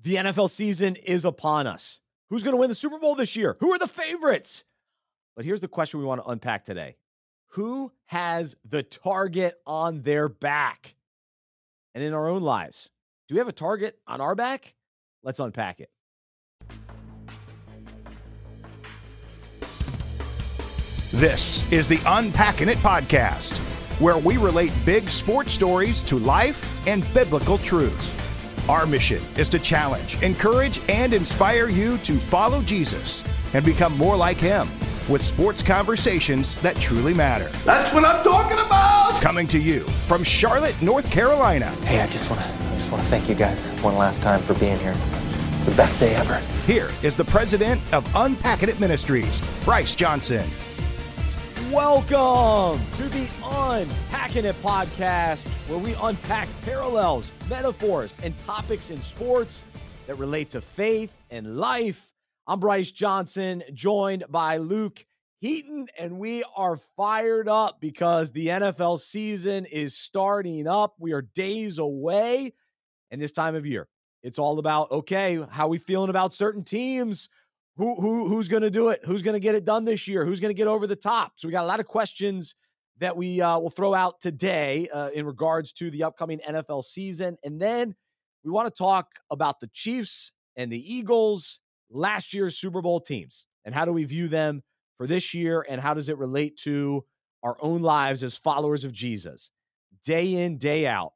The NFL season is upon us. Who's going to win the Super Bowl this year? Who are the favorites? But here's the question we want to unpack today Who has the target on their back? And in our own lives, do we have a target on our back? Let's unpack it. This is the Unpacking It podcast, where we relate big sports stories to life and biblical truth. Our mission is to challenge, encourage, and inspire you to follow Jesus and become more like him with sports conversations that truly matter. That's what I'm talking about. Coming to you from Charlotte, North Carolina. Hey, I just want to just want to thank you guys one last time for being here. It's, it's the best day ever. Here is the president of Unpacking It Ministries, Bryce Johnson. Welcome to the Unpacking It podcast, where we unpack parallels, metaphors, and topics in sports that relate to faith and life. I'm Bryce Johnson, joined by Luke Heaton, and we are fired up because the NFL season is starting up. We are days away, and this time of year, it's all about okay, how we feeling about certain teams who who who's going to do it? Who's going to get it done this year? Who's going to get over the top? So we got a lot of questions that we uh, will throw out today uh, in regards to the upcoming NFL season, and then we want to talk about the Chiefs and the Eagles, last year's Super Bowl teams, and how do we view them for this year, and how does it relate to our own lives as followers of Jesus, day in day out.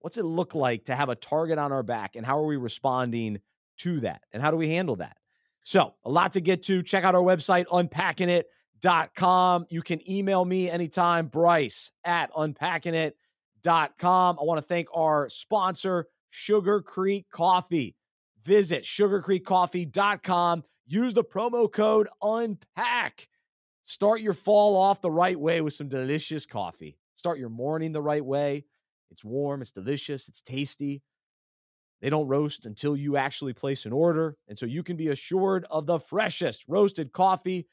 What's it look like to have a target on our back, and how are we responding to that, and how do we handle that? So, a lot to get to. Check out our website, unpackinit.com. You can email me anytime, Bryce at unpackinit.com. I want to thank our sponsor, Sugar Creek Coffee. Visit sugarcreekcoffee.com. Use the promo code UNPACK. Start your fall off the right way with some delicious coffee. Start your morning the right way. It's warm, it's delicious, it's tasty. They don't roast until you actually place an order. And so you can be assured of the freshest roasted coffee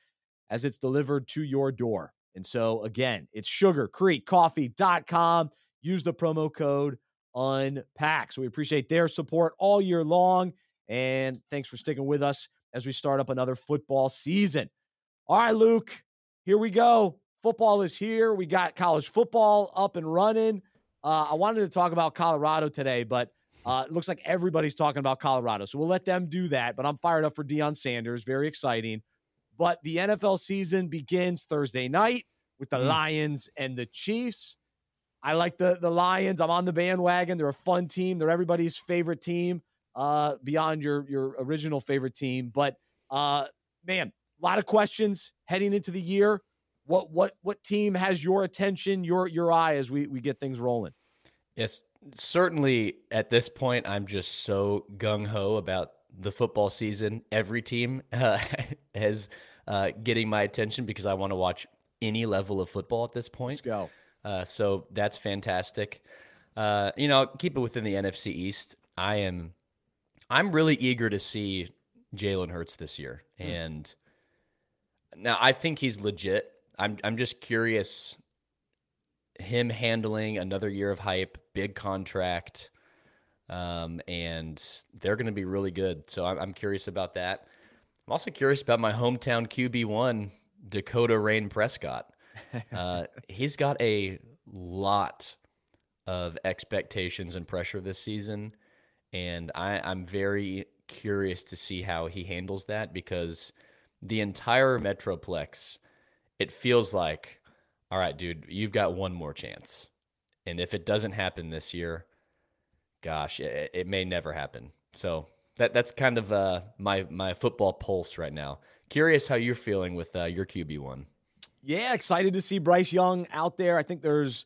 as it's delivered to your door. And so, again, it's sugarcreekcoffee.com. Use the promo code UNPACK. So we appreciate their support all year long. And thanks for sticking with us as we start up another football season. All right, Luke, here we go. Football is here. We got college football up and running. Uh, I wanted to talk about Colorado today, but uh, it looks like everybody's talking about Colorado. So we'll let them do that. But I'm fired up for Deion Sanders. Very exciting. But the NFL season begins Thursday night with the mm. Lions and the Chiefs. I like the the Lions. I'm on the bandwagon. They're a fun team. They're everybody's favorite team, uh, beyond your your original favorite team. But uh, man, a lot of questions heading into the year. What what what team has your attention, your your eye as we we get things rolling? Yes, certainly at this point, I'm just so gung ho about the football season. Every team uh, has uh, getting my attention because I want to watch any level of football at this point. Let's go. Uh, so that's fantastic. Uh, you know, keep it within the NFC East. I am, I'm really eager to see Jalen Hurts this year, mm. and now I think he's legit. I'm, I'm just curious him handling another year of hype, big contract, um, and they're going to be really good. So I'm, I'm, curious about that. I'm also curious about my hometown QB one, Dakota Rayne Prescott. Uh, he's got a lot of expectations and pressure this season, and I, I'm very curious to see how he handles that because the entire Metroplex, it feels like all right, dude, you've got one more chance. And if it doesn't happen this year, gosh, it, it may never happen. So that that's kind of uh, my my football pulse right now. Curious how you're feeling with uh, your QB one. Yeah, excited to see Bryce Young out there. I think there's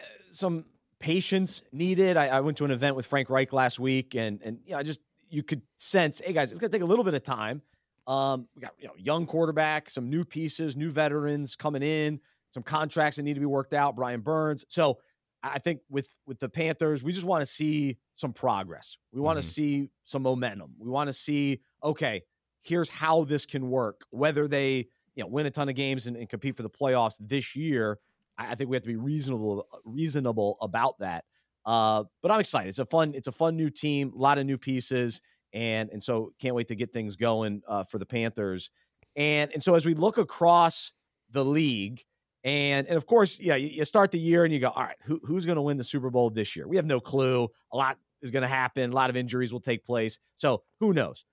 uh, some patience needed. I, I, went to an event with Frank Reich last week, and and you know, I just you could sense, hey guys, it's gonna take a little bit of time. Um, we got you know young quarterback, some new pieces, new veterans coming in some contracts that need to be worked out. Brian Burns. So I think with with the Panthers, we just want to see some progress. We want to mm-hmm. see some momentum. We want to see okay, here's how this can work. Whether they you know win a ton of games and, and compete for the playoffs this year, I, I, think we have to be reasonable reasonable about that. Uh, but I'm excited. It's a fun, it's a fun new team, a lot of new pieces, and and so can't wait to get things going uh, for the Panthers. And and so as we look across the league, and and of course, yeah, you, you start the year and you go, all right, who, who's going to win the Super Bowl this year? We have no clue. A lot is going to happen. A lot of injuries will take place. So who knows?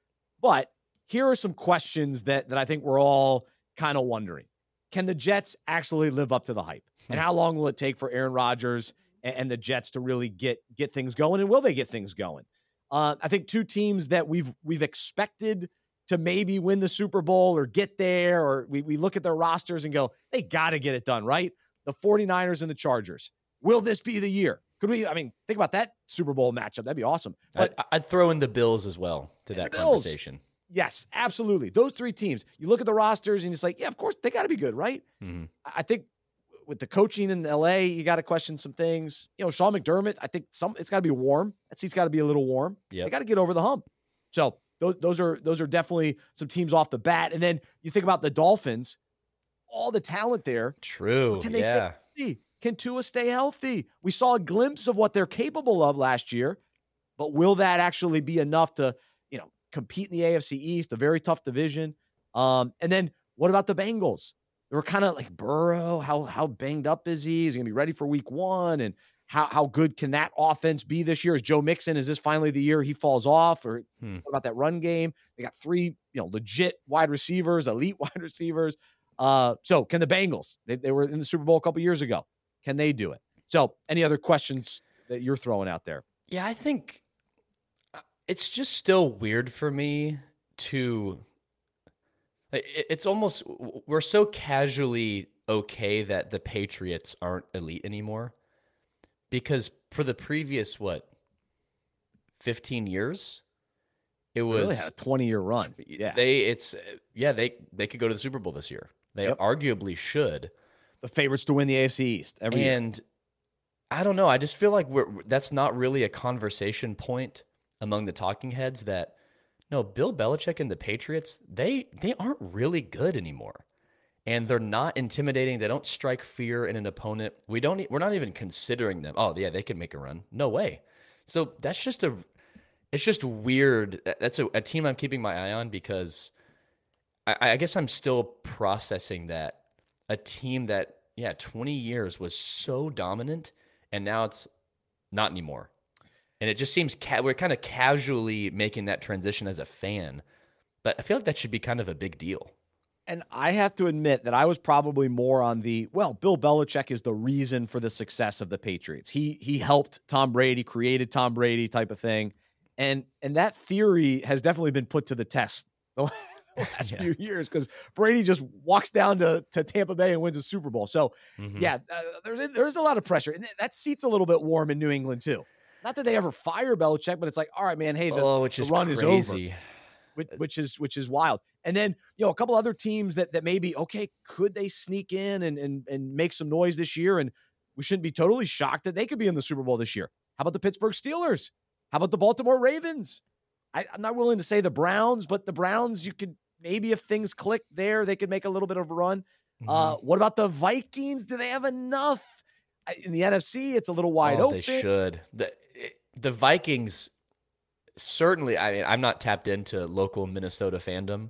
But here are some questions that that I think we're all kind of wondering. Can the Jets actually live up to the hype? And how long will it take for Aaron Rodgers and, and the Jets to really get get things going? And will they get things going? Uh, I think two teams that we've we've expected to maybe win the Super Bowl or get there, or we, we look at their rosters and go, they got to get it done, right? The 49ers and the Chargers. Will this be the year? Could we? I mean, think about that Super Bowl matchup. That'd be awesome. But I'd, I'd throw in the Bills as well to that conversation. Yes, absolutely. Those three teams. You look at the rosters and it's like, yeah, of course they got to be good, right? Mm-hmm. I think with the coaching in LA, you got to question some things. You know, Sean McDermott. I think some it's got to be warm. That seat's got to be a little warm. Yeah, they got to get over the hump. So those, those are those are definitely some teams off the bat. And then you think about the Dolphins, all the talent there. True. Can they yeah. stay Can Tua stay healthy? We saw a glimpse of what they're capable of last year, but will that actually be enough to, you know, compete in the AFC East, a very tough division? Um, and then what about the Bengals? They were kind of like Burrow. How how banged up is he? Is he gonna be ready for Week One? And how how good can that offense be this year? Is Joe Mixon? Is this finally the year he falls off? Or Hmm. what about that run game? They got three, you know, legit wide receivers, elite wide receivers. Uh, so can the Bengals? They, they were in the Super Bowl a couple years ago. Can they do it? So, any other questions that you're throwing out there? Yeah, I think uh, it's just still weird for me to. It's almost we're so casually okay that the Patriots aren't elite anymore, because for the previous what, fifteen years, it was really a 20 year run. Yeah, they it's yeah they they could go to the Super Bowl this year. They Yep. arguably should. the favorites to win the AFC East every year. and I don't know. I just feel like we're that's not really a conversation point among the talking heads. That no, Bill Belichick and the Patriots they they aren't really good anymore, and they're not intimidating. They don't strike fear in an opponent. We don't. We're not even considering them. Oh yeah, they can make a run. No way. So that's just a. It's just weird. That's a, a team I'm keeping my eye on because I, I guess I'm still processing that a team that yeah 20 years was so dominant and now it's not anymore and it just seems ca- we're kind of casually making that transition as a fan but i feel like that should be kind of a big deal And I have to admit that I was probably more on the well, Bill Belichick is the reason for the success of the Patriots. He he helped Tom Brady, created Tom Brady type of thing. And and that theory has definitely been put to the test the last Yeah. few years because Brady just walks down to, to Tampa Bay and wins a Super Bowl. So Mhm. yeah, uh, there's there's a lot of pressure, and that seat's a little bit warm in New England too. Not that they ever fire Belichick, but it's like, all right, man, hey, the, oh the run is over crazy which, which is which is wild. And then you know a couple other teams that that maybe okay, could they sneak in and and and make some noise this year? And we shouldn't be totally shocked that they could be in the Super Bowl this year. How about the Pittsburgh Steelers? How about the Baltimore Ravens? I, I'm not willing to say the Browns, but the Browns, you could maybe if things click there, they could make a little bit of a run. Mm-hmm. Uh, what about the Vikings? Do they have enough? In the NFC, it's a little wide oh, open. they should the the vikings certainly i mean i'm not tapped into local minnesota fandom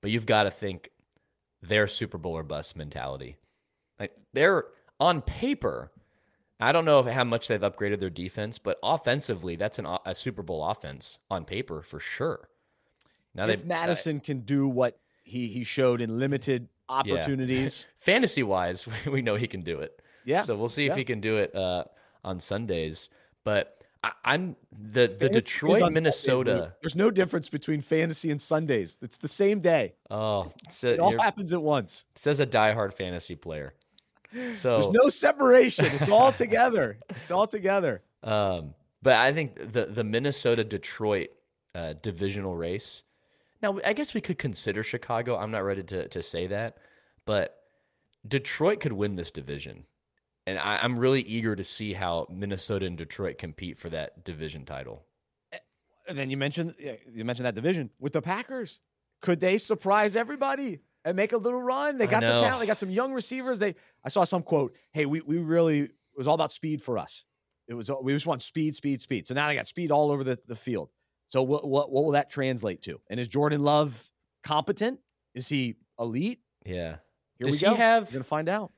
but you've got to think their super bowl or bust mentality like they're on paper i don't know if, how much they've upgraded their defense but offensively that's an, a super bowl offense on paper for sure now if they Mattison can do what he he showed in limited opportunities, fantasy wise we know he can do it yeah. So we'll see Yeah. if he can do it uh, on Sundays. But I, I'm the the Fantasy Detroit, Minnesota. There's no difference between fantasy and Sundays. It's the same day. Oh, so It all happens at once. says a diehard fantasy player. So There's no separation. It's all together. It's all together. Um, but I think the the Minnesota Detroit uh, divisional race. Now, I guess we could consider Chicago. I'm not ready to to say that, but Detroit could win this division, and I, I'm really eager to see how Minnesota and Detroit compete for that division title. Eh, and then you mentioned you mentioned that division with the Packers. Could they surprise everybody and make a little run? They got the talent. They got some young receivers. They I saw some quote, "Hey, we we really it was all about speed for us." it was we just want speed, speed, speed. So now I got speed all over the, the field. So what, what what will that translate to? And is Jordan Love competent? Is he elite? Yeah. Here Does we go. have? We're gonna find out.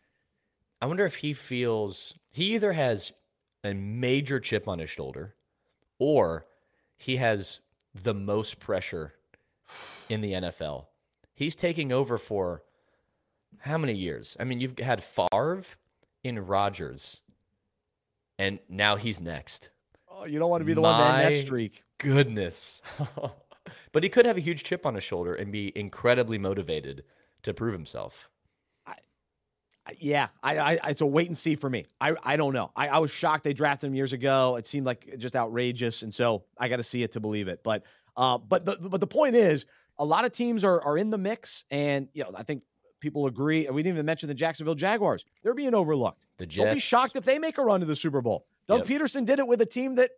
I wonder if he feels he either has a major chip on his shoulder, or he has the most pressure in the NFL. He's taking over for how many years? I mean, you've had Favre in Rodgers, and now he's next. Oh, you don't want to be the one to end that My streak. Goodness. but he could have a huge chip on his shoulder and be incredibly motivated to prove himself. Yeah, I, I it's a wait and see for me. I I don't know. I, I was shocked they drafted him years ago. It seemed like just outrageous, and so I got to see it to believe it. But uh, but the but the point is, a lot of teams are are in the mix, and you know I think people agree. We didn't even mention the Jacksonville Jaguars. They're being overlooked. The Jets. Don't be shocked if they make a run to the Super Bowl. Doug Yep. Pederson did it with a team that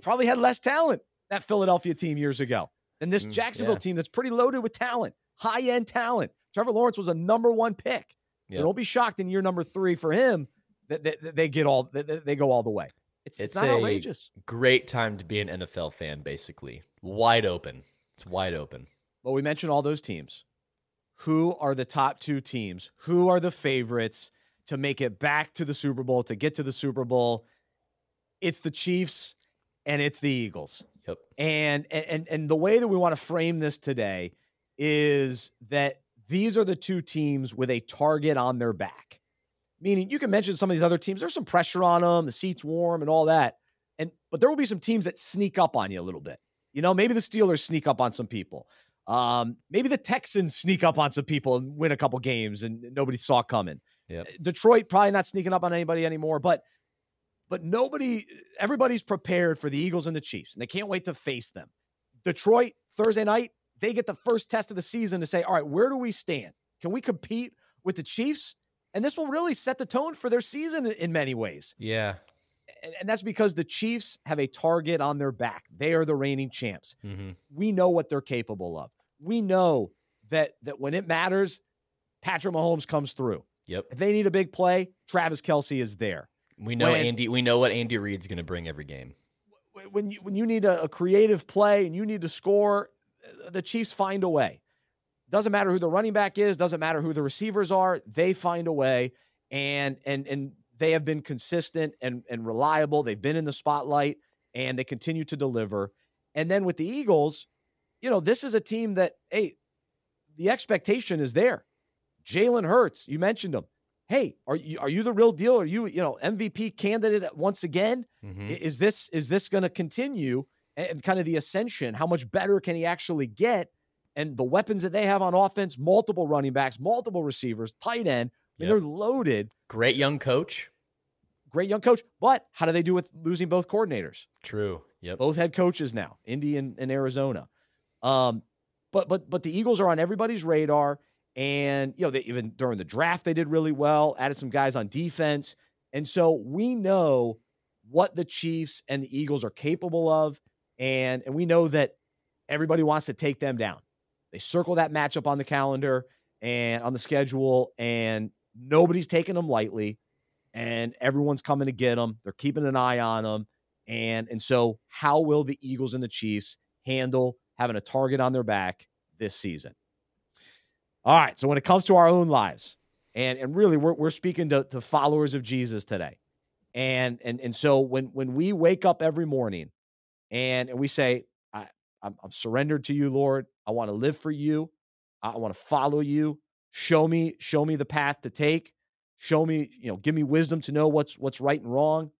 probably had less talent. That Philadelphia team years ago, than this Mm, Jacksonville yeah. team that's pretty loaded with talent, high end talent. Trevor Lawrence was a number one pick. So don't be shocked in year number three for him that, that, that they get all that they go all the way. It's, it's, It's not a- outrageous. Great time to be an NFL fan, basically. Wide open. It's wide open. But we mentioned all those teams. Who are the top two teams? Who are the favorites to make it back to the Super Bowl, to get to the Super Bowl? It's the Chiefs and it's the Eagles. Yep. And and and the way that we want to frame this today is that these are the two teams with a target on their back. Meaning you can mention some of these other teams, there's some pressure on them, the seats warm and all that. And but there will be some teams that sneak up on you a little bit. You know, maybe the Steelers sneak up on some people. Um, maybe the Texans sneak up on some people and win a couple games and nobody saw coming. Yep. Detroit probably not sneaking up on anybody anymore, but but nobody everybody's prepared for the Eagles and the Chiefs, and they can't wait to face them. Detroit Thursday night, they get the first test of the season to say, "All right, where do we stand? Can we compete with the Chiefs?" And this will really set the tone for their season in- many ways. Yeah. And, that's because the Chiefs have a target on their back. They are the reigning champs. hmm We know what they're capable of. We know that that when it matters, Patrick Mahomes comes through. Yep. If they need a big play, Travis Kelce is there. We know When- Andy. We know what Andy Reid's going to bring every game. When you when you need a, a creative play and you need to score, the Chiefs find a way. Doesn't matter who the running back is, doesn't matter who the receivers are, they find a way. And and and they have been consistent and, and reliable. They've been in the spotlight and they continue to deliver. And then with the Eagles, you know, this is a team that, hey, the expectation is there. Jalen Hurts, you mentioned him. Hey, are you are you the real deal? Are you, you know, MVP candidate once again? Mhm. Is this is this going to continue and kind of the ascension? How much better can he actually get? And the weapons that they have on offense, multiple running backs, multiple receivers, tight end, I mean, Yep. they're loaded. Great young coach. Great young coach. But how do they do with losing both coordinators? True. Yep. Both head coaches now, Indy and, and Arizona. Um, but but but the Eagles are on everybody's radar. And you know, they even during the draft, they did really well, added some guys on defense. And so we know what the Chiefs and the Eagles are capable of. And and we know that everybody wants to take them down. They circle that matchup on the calendar and on the schedule, and nobody's taking them lightly. And everyone's coming to get them. They're keeping an eye on them. And and so how will the Eagles and the Chiefs handle having a target on their back this season? All right. So when it comes to our own lives, and and really we're we're speaking to, to followers of Jesus today. And and and so when when we wake up every morning and, and we say, I, I'm, I'm surrendered to you, Lord. I want to live for you. I want to follow you. Show me, show me the path to take. Show me, you know, give me wisdom to know what's what's right and wrong.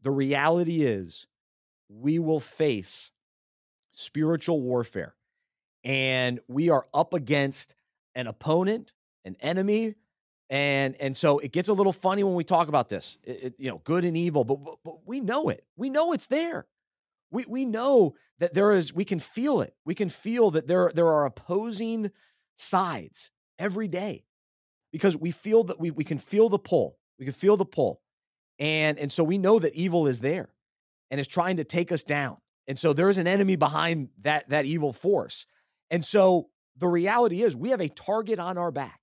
The reality is we will face spiritual warfare and we are up against an opponent, an enemy, and and so it gets a little funny when we talk about this. It- it- you know, good and evil, but, but but we know it. We know it's there. We we know that there is. We can feel it. We can feel that there there are opposing sides every day because we feel that we we can feel the pull. We can feel the pull, and and so we know that evil is there, and is trying to take us down. And so there is an enemy behind that that evil force. And so the reality is we have a target on our back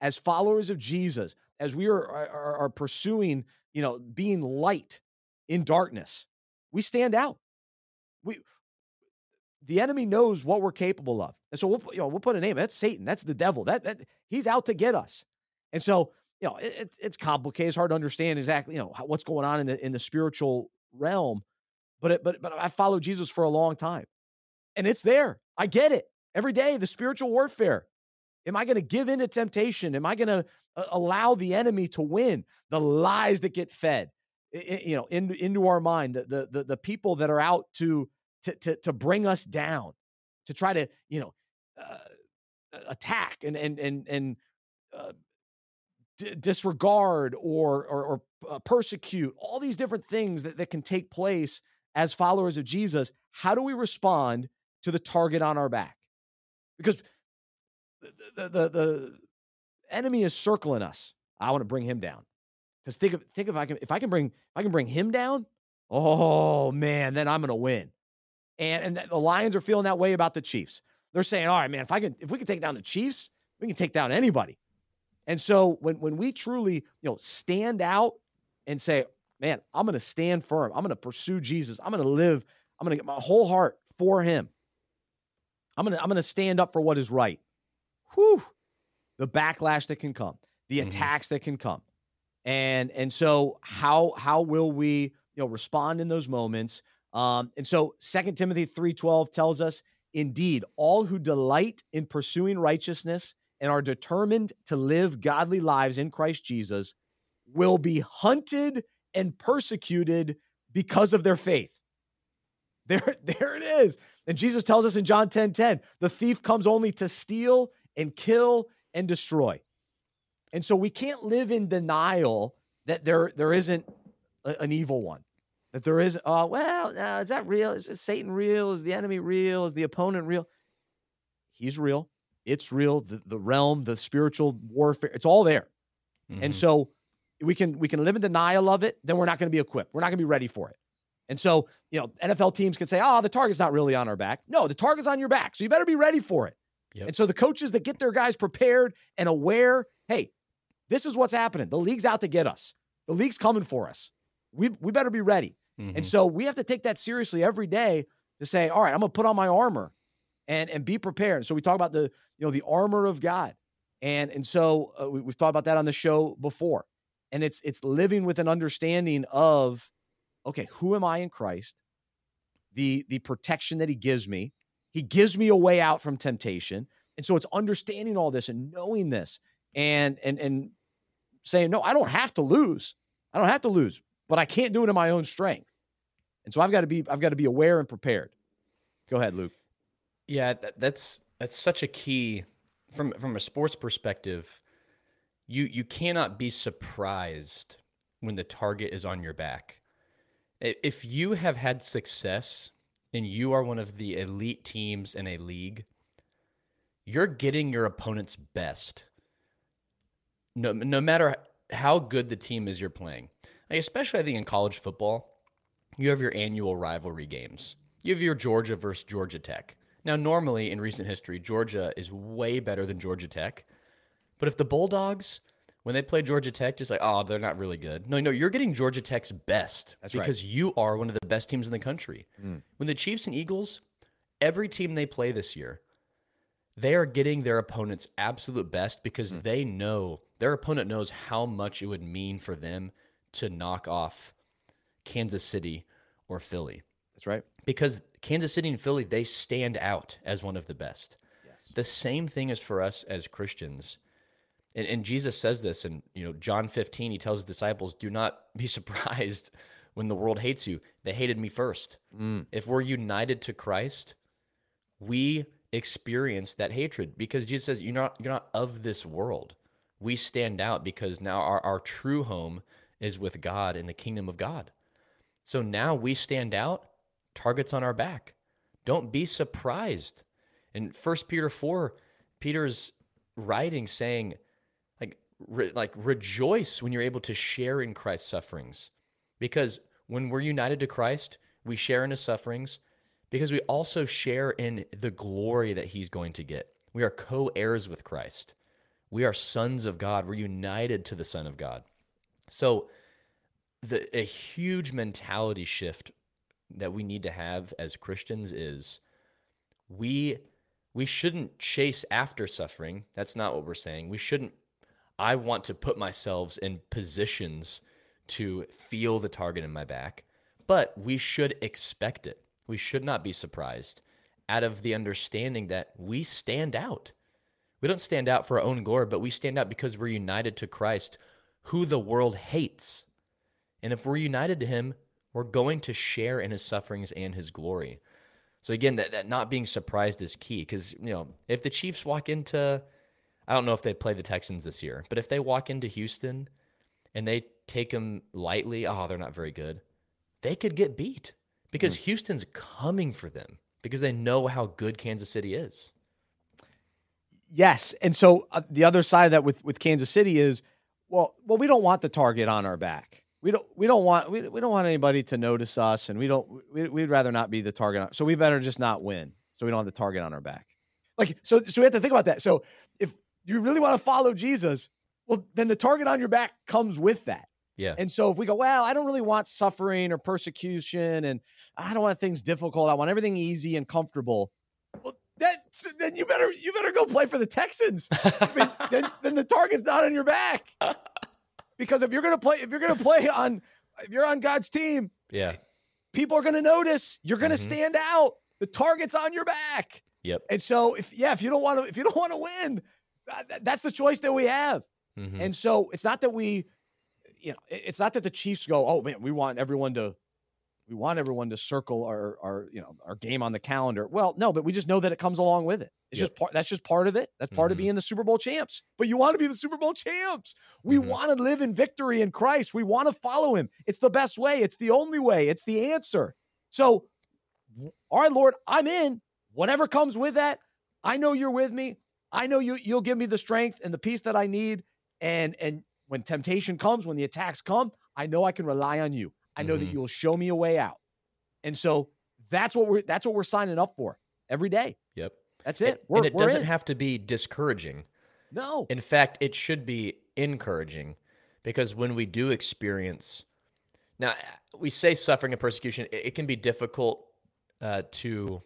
as followers of Jesus, as we are, are, are pursuing, you know, being light in darkness. We stand out. We the enemy knows what we're capable of. And so we'll you know we'll put a name. That's Satan. That's the devil. That that he's out to get us. And so, you know, it, it's it's complicated. It's hard to understand exactly, you know, what's going on in the in the spiritual realm. But it, but but I followed Jesus for a long time. And it's there. I get it. Every day the spiritual warfare. Am I going to give in to temptation? Am I going to uh, allow the enemy to win? The lies that get fed, you know, into into our mind, the the the, the people that are out to to to to bring us down, to try to you know uh, attack and and and and uh, d- disregard or or, or uh, persecute all these different things that, that can take place as followers of Jesus. How do we respond to the target on our back? Because the, the, the enemy is circling us. I want to bring him down. Because think of think if I can if I can bring if I can bring him down, oh man, then I'm gonna win. And and the Lions are feeling that way about the Chiefs. They're saying, all right, man, if I can if we can take down the Chiefs, we can take down anybody. And so when when we truly, you know, stand out and say, man, I'm gonna stand firm, I'm gonna pursue Jesus, I'm gonna live, I'm gonna get my whole heart for him. I'm gonna I'm gonna stand up for what is right whew, the backlash that can come, the mm-hmm. attacks that can come. And and so how how will we, you know, respond in those moments? Um, and so Second Timothy 3:12 tells us, indeed, all who delight in pursuing righteousness and are determined to live godly lives in Christ Jesus will be hunted and persecuted because of their faith. There, there it is. And Jesus tells us in John 10 10, the thief comes only to steal and kill and destroy. And so we can't live in denial that there there isn't a, an evil one. That there is, uh, well, uh, is that real? Is, is Satan real? Is the enemy real? Is the opponent real? He's real. It's real. The, the realm, the spiritual warfare, it's all there. Mm-hmm. And so we can we can live in denial of it, then we're not going to be equipped. We're not going to be ready for it. And so, you know, NFL teams can say, oh, the target's not really on our back. No, the target's on your back. So you better be ready for it. Yep. And so the coaches that get their guys prepared and aware, hey, this is what's happening. The league's out to get us. The league's coming for us. We we better be ready. Mm-hmm. And so we have to take that seriously every day to say, all right, I'm gonna put on my armor and and be prepared. So we talk about the you know the armor of God, and and so uh, we, we've talked about that on the show before. And it's it's living with an understanding of, okay, who am I in Christ? The the protection that He gives me, he gives me a way out from temptation. And so it's understanding all this and knowing this and and and saying, no, I don't have to lose. I don't have to lose, but I can't do it in my own strength. And so I've got to be I've got to be aware and prepared. Go ahead, Luke. Yeah, that's that's such a key from from a sports perspective. You you cannot be surprised when the target is on your back. If you have had success and you are one of the elite teams in a league, you're getting your opponent's best. No, no matter how good the team is you're playing. Like especially I think in college football, you have your annual rivalry games. You have your Georgia versus Georgia Tech. Now, normally in recent history, Georgia is way better than Georgia Tech. But if the Bulldogs when they play Georgia Tech, just like, oh, they're not really good. No, no, you're getting Georgia Tech's best That's because right. you are one of the best teams in the country. Mm. When the Chiefs and Eagles, every team they play this year, they are getting their opponent's absolute best because mm. they know their opponent knows how much it would mean for them to knock off Kansas City or Philly. That's right. Because Kansas City and Philly, they stand out as one of the best. Yes. The same thing is for us as Christians and, and Jesus says this in you know John 15. He tells his disciples, "Do not be surprised when the world hates you. They hated me first. Mm. If we're united to Christ, we experience that hatred because Jesus says, "You're not you're not of this world." We stand out because now our, our true home is with God in the kingdom of God. So now we stand out, targets on our back. Don't be surprised. In 1 Peter 4, Peter's writing saying, re- like rejoice when you're able to share in Christ's sufferings. Because when we're united to Christ, we share in his sufferings because we also share in the glory that he's going to get. We are co heirs with Christ. We are sons of God. We're united to the Son of God. So the a huge mentality shift that we need to have as Christians is we we shouldn't chase after suffering. That's not what we're saying. We shouldn't I want to put myself in positions to feel the target in my back, but we should expect it. We should not be surprised out of the understanding that we stand out. We don't stand out for our own glory, but we stand out because we're united to Christ, who the world hates. And if we're united to him, we're going to share in his sufferings and his glory. So again, that, that not being surprised is key because you know if the Chiefs walk into, I don't know if they play the Texans this year, but if they walk into Houston and they take them lightly, oh, they're not very good. They could get beat because mm. Houston's coming for them because they know how good Kansas City is. Yes, and so uh, the other side of that with with Kansas City is, well, well, we don't want the target on our back. We don't we don't want we, we don't want anybody to notice us, and we don't we, we'd rather not be the target. So we better just not win, so we don't have the target on our back. Like so, so we have to think about that. So if you really want to follow Jesus, well, then the target on your back comes with that. Yeah. And so if we go, well, I don't really want suffering or persecution, and I don't want things difficult. I want everything easy and comfortable. Well, that then you better you better go play for the Texans. I mean, then, then the target's not on your back. Because if you're gonna play, if you're gonna play on, if you're on God's team, yeah, people are gonna notice. You're gonna mm-hmm. stand out. The target's on your back. Yep. And so if yeah, if you don't want to, if you don't want to win, that's the choice that we have. Mm-hmm. And so it's not that we, you know, it's not that the Chiefs go, oh man, we want everyone to we want everyone to circle our our you know our game on the calendar. Well, no, but we just know that it comes along with it. It's yep. just part. That's just part of it. That's part mm-hmm. of being the Super Bowl champs. But you want to be the Super Bowl champs. We mm-hmm. want to live in victory in Christ. We want to follow Him. It's the best way. It's the only way. It's the answer. So, all right, Lord, I'm in. Whatever comes with that, I know you're with me. I know you you'll give me the strength and the peace that I need. And and when temptation comes, when the attacks come, I know I can rely on you. I know mm-hmm. that you'll show me a way out. And so that's what we're that's what we're signing up for every day. Yep. That's it. And, we're, and it doesn't in. have to be discouraging. No. In fact, it should be encouraging because when we do experience now we say suffering and persecution, it, it can be difficult uh, to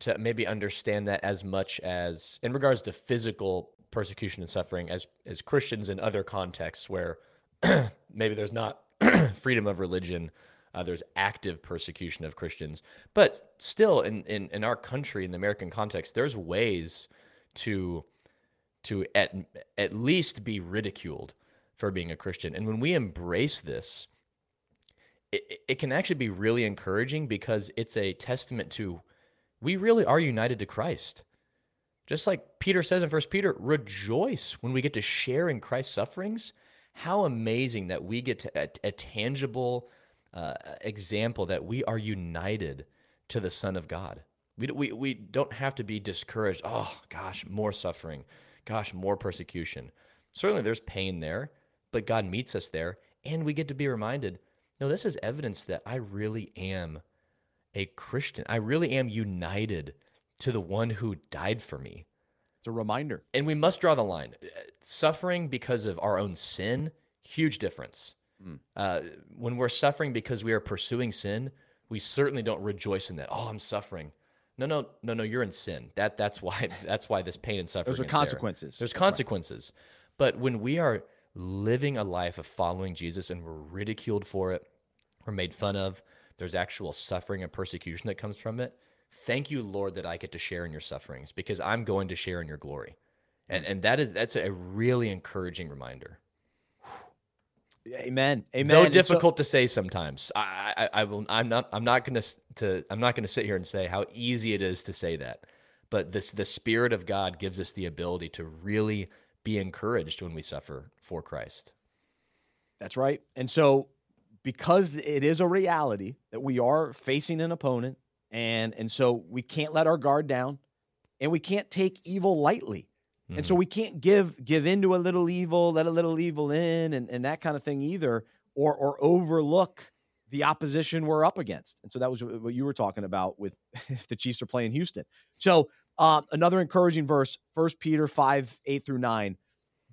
to maybe understand that as much as in regards to physical persecution and suffering as as Christians in other contexts where maybe there's not freedom of religion. Uh, there's active persecution of Christians, but still, in, in in our country, in the American context, there's ways to to at at least be ridiculed for being a Christian. And when we embrace this, it, it can actually be really encouraging because it's a testament to we really are united to Christ. Just like Peter says in First Peter, rejoice when we get to share in Christ's sufferings how amazing that we get to a, a tangible uh, example that we are united to the Son of God. We, we, we don't have to be discouraged. Oh, gosh, more suffering. Gosh, more persecution. Certainly there's pain there, but God meets us there. And we get to be reminded no, this is evidence that I really am a Christian. I really am united to the one who died for me. It's a reminder. And we must draw the line. Suffering because of our own sin, huge difference. Mm. Uh, when we're suffering because we are pursuing sin, we certainly don't rejoice in that. Oh, I'm suffering. No, no, no, no. You're in sin. That that's why that's why this pain and suffering. Those are consequences. There. There's that's consequences. Right. But when we are living a life of following Jesus and we're ridiculed for it, we're made fun of. There's actual suffering and persecution that comes from it. Thank you, Lord, that I get to share in your sufferings because I'm going to share in your glory. And and that is that's a really encouraging reminder. Amen. Amen. Though difficult so, to say sometimes. I, I, I will. I'm not. I'm not gonna to. I'm not gonna sit here and say how easy it is to say that. But this the Spirit of God gives us the ability to really be encouraged when we suffer for Christ. That's right. And so, because it is a reality that we are facing an opponent and and so we can't let our guard down and we can't take evil lightly mm-hmm. and so mm-hmm. we can't give give into a little evil let a little evil in and, and that kind of thing either or or overlook the opposition we're up against and so that was what you were talking about with if the chiefs are playing houston so um, another encouraging verse First peter 5 8 through 9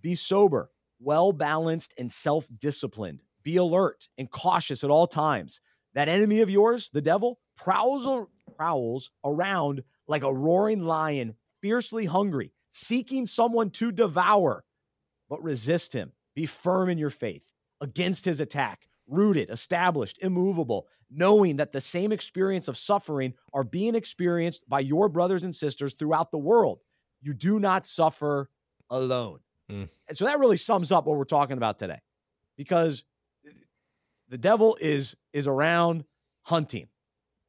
be sober well balanced and self-disciplined Be alert and cautious at all times. That enemy of yours, the devil, prowls, prowls around like a roaring lion, fiercely hungry, seeking someone to devour. But resist him. Be firm in your faith against his attack, rooted, established, immovable, knowing that the same experience of suffering are being experienced by your brothers and sisters throughout the world. You do not suffer alone. Mm. And so that really sums up what we're talking about today because the devil is is around hunting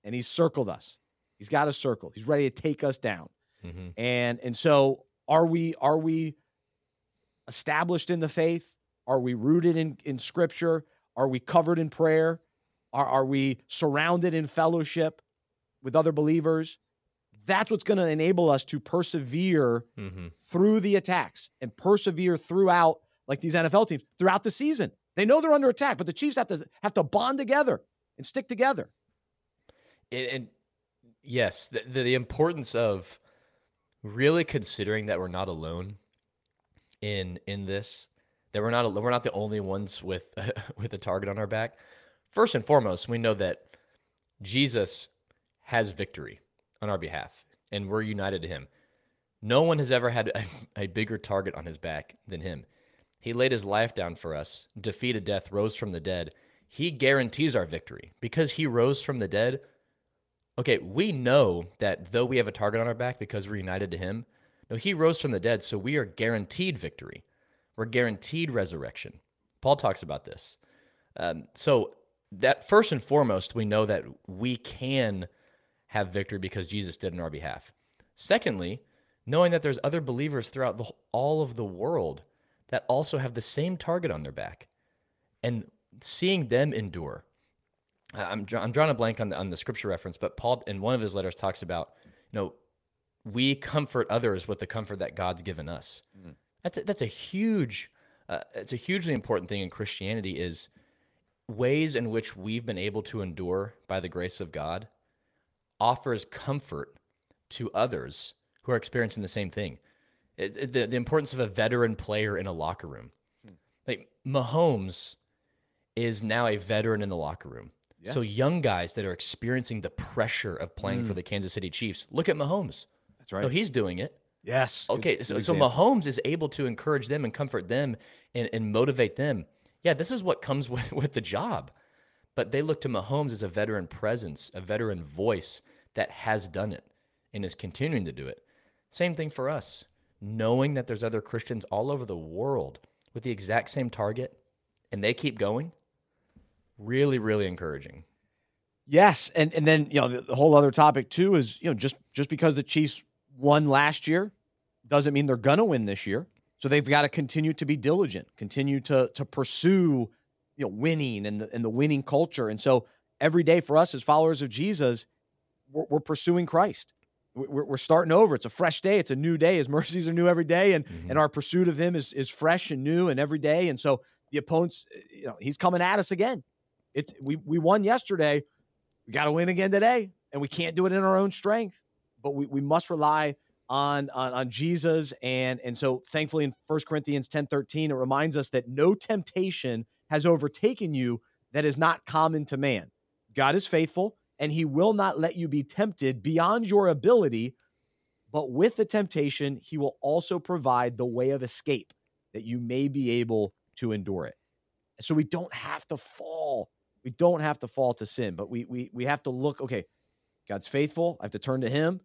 and he's circled us. He's got us circled. He's ready to take us down. Mm-hmm. And and so are we are we established in the faith? Are we rooted in in scripture? Are we covered in prayer? Are, are we surrounded in fellowship with other believers? That's what's going to enable us to persevere mm-hmm. through the attacks and persevere throughout, like these NFL teams, throughout the season. They know they're under attack, but the Chiefs have to have to bond together and stick together. And, yes, the, the importance of really considering that we're not alone in in this that we're not we're not the only ones with with a target on our back. First and foremost, we know that Jesus has victory on our behalf, and we're united to Him. No one has ever had a, a bigger target on his back than Him. He laid His life down for us, defeated death, rose from the dead. He guarantees our victory because He rose from the dead. Okay, we know that though we have a target on our back because we're united to Him, no, He rose from the dead, so we are guaranteed victory. We're guaranteed resurrection. Paul talks about this. Um, so that first and foremost, we know that we can have victory because Jesus did in our behalf. Secondly, knowing that there's other believers throughout the, all of the world that also have the same target on their back, and seeing them endure. I'm I'm drawing a blank on the on the scripture reference, but Paul in one of his letters talks about, you know, we comfort others with the comfort that God's given us. Mm-hmm. That's a, that's a huge, uh, it's a hugely important thing in Christianity is ways in which we've been able to endure by the grace of God offers comfort to others who are experiencing the same thing. It, it, the, the importance of a veteran player in a locker room. Hmm. Like Mahomes is now a veteran in the locker room. Yes. So young guys that are experiencing the pressure of playing mm. for the Kansas City Chiefs, look at Mahomes. That's right. No, he's doing it. Yes. Okay. Good, so, good so Mahomes is able to encourage them and comfort them and, and motivate them. Yeah, this is what comes with, with the job. But they look to Mahomes as a veteran presence, a veteran voice that has done it and is continuing to do it. Same thing for us. Knowing that there's other Christians all over the world with the exact same target and they keep going, really, really encouraging. Yes, and and then you know the, the, whole other topic too is you know just just because the Chiefs won last year doesn't mean they're going to win this year. So they've got to continue to be diligent, continue to to pursue, you know, winning and the and the winning culture. And so every day for us as followers of Jesus, we're, we're pursuing Christ. We're, we're, starting over. It's a fresh day. It's a new day. His mercies are new every day, and mm-hmm. and our pursuit of Him is is fresh and new and every day. And so the opponents, you know, He's coming at us again. It's we we won yesterday. We got to win again today, and we can't do it in our own strength. But we we must rely on, on on Jesus and and so thankfully in First Corinthians 10 13 it reminds us that no temptation has overtaken you that is not common to man. God is faithful and he will not let you be tempted beyond your ability, but with the temptation he will also provide the way of escape that you may be able to endure it. So we don't have to fall. We don't have to fall to sin, but we we we have to look okay, God's faithful. I have to turn to him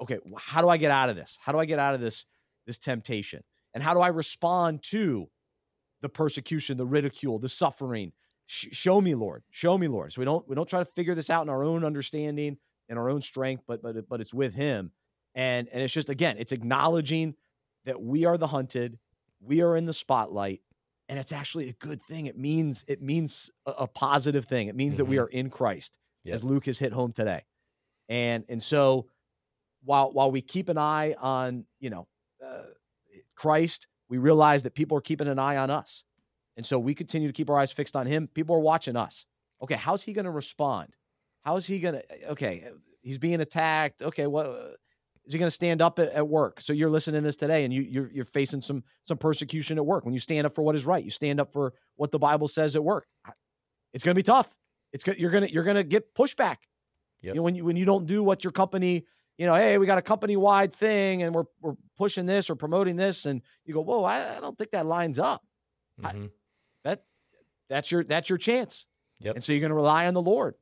okay, how do I get out of this? How do I get out of this this temptation? And how do I respond to the persecution, the ridicule, the suffering? Sh- show me, Lord. Show me, Lord. So we don't we don't try to figure this out in our own understanding and our own strength, but but but it's with Him. And and it's just again, it's acknowledging that we are the hunted, we are in the spotlight, and it's actually a good thing. It means it means a, a positive thing. It means mm-hmm. that we mm-hmm. are in Christ, yep. as Luke has hit home today. And and so while while we keep an eye on you know uh, Christ, we realize that people are keeping an eye on us, and so we continue to keep our eyes fixed on Him. People are watching us. Okay, how's He going to respond? How is He going to? Okay, he's being attacked. Okay, what? Is he going to stand up at, at, work? So you're listening to this today, and you you're, you're facing some some persecution at work. When you stand up for what is right, you stand up for what the Bible says at work. It's going to be tough. It's good. You're gonna you're gonna get pushback. Yep. You know, when you when you don't do what your company, you know, hey, we got a company wide thing, and we're we're pushing this or promoting this, and you go, whoa, I, I don't think that lines up. Mm-hmm. I, that that's your that's your chance. Yep. And so you're going to rely on the Lord.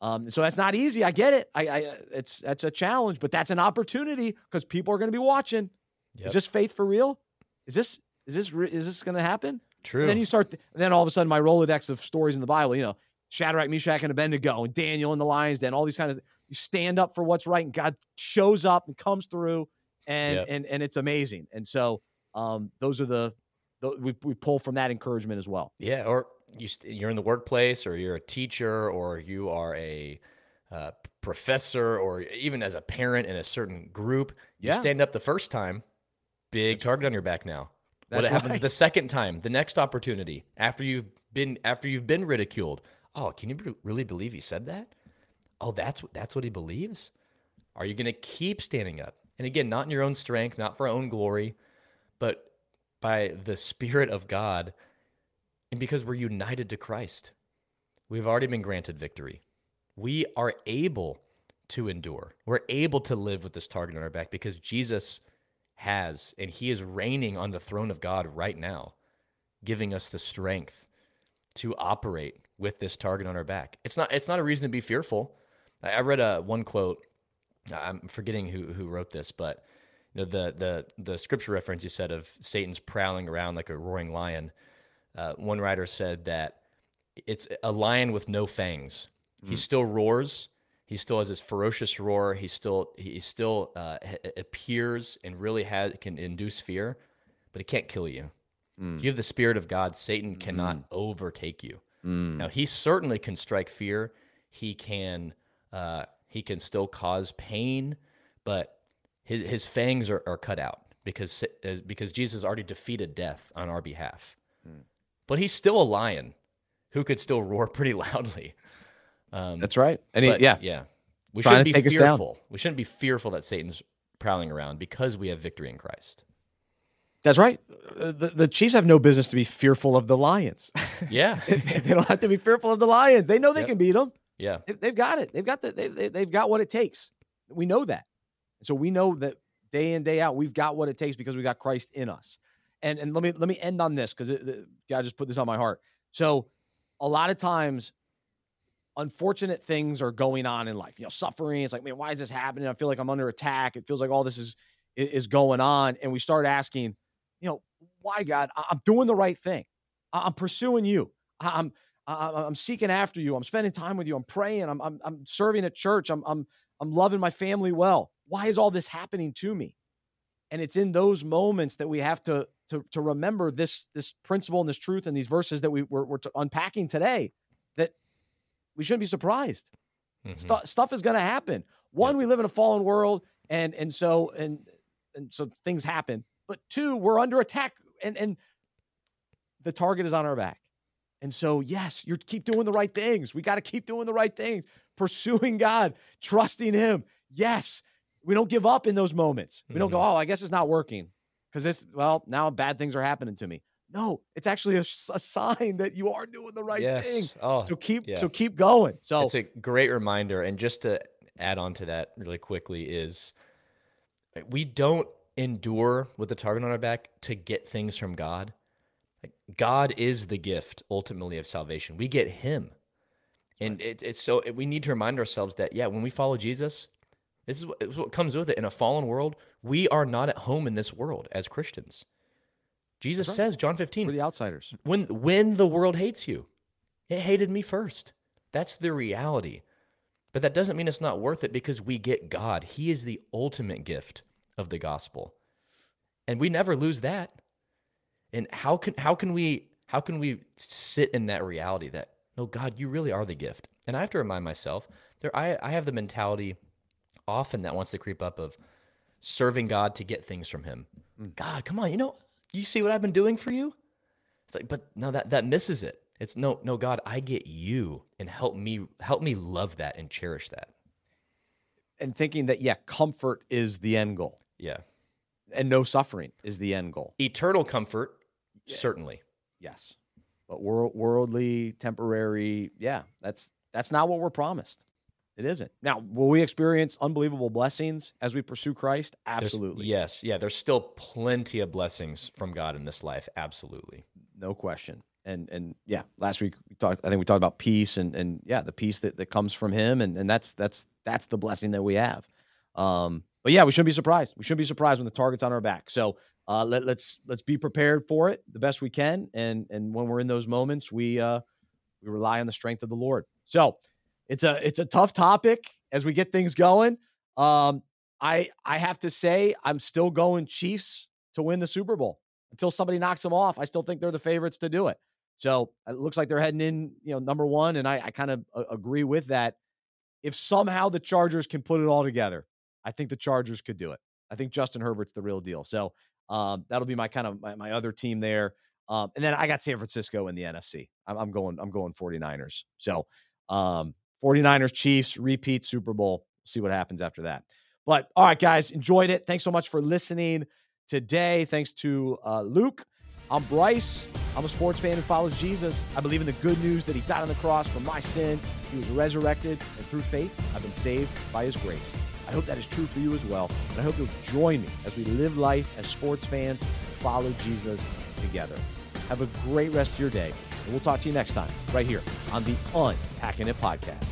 Um, so that's not easy. I get it. I, I it's that's a challenge, but that's an opportunity because people are going to be watching. Yep. Is this faith for real? Is this is this is this going to happen? True. And then you start. Th- then all of a sudden, my Rolodex of stories in the Bible. You know, Shadrach, Meshach, and Abednego, and Daniel in the lions den. All these kind of you stand up for what's right, and God shows up and comes through, and yep. and and it's amazing. And so, um, those are the, the we we pull from that encouragement as well. Yeah, or you you're in the workplace, or you're a teacher, or you are a uh, professor, or even as a parent in a certain group. You yeah. stand up the first time, big That's target right. on your back now. That's what happens right. the second time, the next opportunity after you've been after you've been ridiculed? Oh, can you really believe he said that? Oh, that's that's what he believes. Are you going to keep standing up? And again, not in your own strength, not for our own glory, but by the Spirit of God and because we're united to Christ, we've already been granted victory. We are able to endure. We're able to live with this target on our back because Jesus has, and he is reigning on the throne of God right now, giving us the strength to operate with this target on our back. It's not it's not a reason to be fearful. I read a one quote. I'm forgetting who who wrote this, but you know the the the scripture reference you said of Satan's prowling around like a roaring lion. Uh, one writer said that it's a lion with no fangs. Mm. He still roars. He still has this ferocious roar. He still he still uh, appears and really has can induce fear, but he can't kill you. Mm. If you have the spirit of God, Satan cannot mm. overtake you. Mm. Now he certainly can strike fear. He can uh, he can still cause pain, but his his fangs are, are cut out because because Jesus already defeated death on our behalf. But he's still a lion who could still roar pretty loudly. Um, That's right. And he, yeah, yeah, we shouldn't be fearful. We shouldn't be fearful that Satan's prowling around because we have victory in Christ. That's right. The, the Chiefs have no business to be fearful of the Lions. Yeah, they don't have to be fearful of the Lions. They know they yep. can beat them. Yeah, they've got it. They've got the they, they've got what it takes. We know that. So we know that day in day out we've got what it takes because we got Christ in us and and let me let me end on this because God just put this on my heart. So a lot of times unfortunate things are going on in life. You know, suffering. It's like, man, why is this happening? I feel like I'm under attack. It feels like all this is is going on, and we start asking, you know, why God? I'm doing the right thing. I'm pursuing you. I'm I'm seeking after you. I'm spending time with you. I'm praying. I'm I'm, I'm serving at church. I'm I'm I'm loving my family well. Why is all this happening to me? And it's in those moments that we have to to, to remember this this principle and this truth and these verses that we, we're, we're unpacking today that we shouldn't be surprised. Mm-hmm. St- stuff is going to happen. One, we live in a fallen world, and and so and and so things happen. But two, we're under attack, and and the target is on our back. And so, yes, you keep doing the right things. We got to keep doing the right things, pursuing God, trusting Him. Yes, we don't give up in those moments. We don't go, mm-hmm. oh, I guess it's not working because this, well, now bad things are happening to me. No, it's actually a, a sign that you are doing the right yes. thing. Oh, so keep, yeah. so keep going. So it's a great reminder. And just to add on to that really quickly is we don't endure with the target on our back to get things from God. God is the gift ultimately of salvation. We get Him, and it, it's so we need to remind ourselves that yeah, when we follow Jesus, this is what, this is what comes with it. In a fallen world, we are not at home in this world as Christians. Jesus right. says, John 15, we're the outsiders. When when the world hates you, it hated me first. That's the reality. But that doesn't mean it's not worth it because we get God. He is the ultimate gift of the gospel. And we never lose that. And how can how can we how can we sit in that reality that no God, you really are the gift. And I have to remind myself, there I, I have the mentality often that wants to creep up of serving God to get things from Him. Mm. God, come on, you know, you see what I've been doing for you? It's like, but no, that that misses it. It's no, no, God, I get you and help me help me love that and cherish that. and thinking that yeah, comfort is the end goal. Yeah. And no suffering is the end goal. Eternal comfort, yeah. certainly. Yes. But world, worldly, temporary, yeah, that's that's not what we're promised. It isn't. Now, will we experience unbelievable blessings as we pursue Christ? Absolutely. There's, yes. Yeah. There's still plenty of blessings from God in this life. Absolutely. No question. And and yeah, last week we talked I think we talked about peace and and yeah, the peace that, that comes from him and, and that's that's that's the blessing that we have. Um, but yeah, we shouldn't be surprised. We shouldn't be surprised when the target's on our back. So uh, let, let's let's be prepared for it the best we can. And and when we're in those moments, we uh, we rely on the strength of the Lord. So it's a it's a tough topic as we get things going. Um, I I have to say I'm still going Chiefs to win the Super Bowl until somebody knocks them off. I still think they're the favorites to do it. So it looks like they're heading in, you know, number one, and I, I kind of uh, agree with that. If somehow the Chargers can put it all together, I think the Chargers could do it. I think Justin Herbert's the real deal. So um, that'll be my kind of my, my other team there. Um, and then I got San Francisco in the NFC. I'm, I'm going I'm going 49ers. So um, 49ers, Chiefs, repeat Super Bowl. See what happens after that. But all right, guys, enjoyed it. Thanks so much for listening today. Thanks to uh, Luke. I'm Bryce. I'm a sports fan who follows Jesus. I believe in the good news that he died on the cross for my sin. He was resurrected, and through faith, I've been saved by his grace. I hope that is true for you as well. And I hope you'll join me as we live life as sports fans and follow Jesus together. Have a great rest of your day. We'll talk to you next time, right here on the Unpacking It Podcast.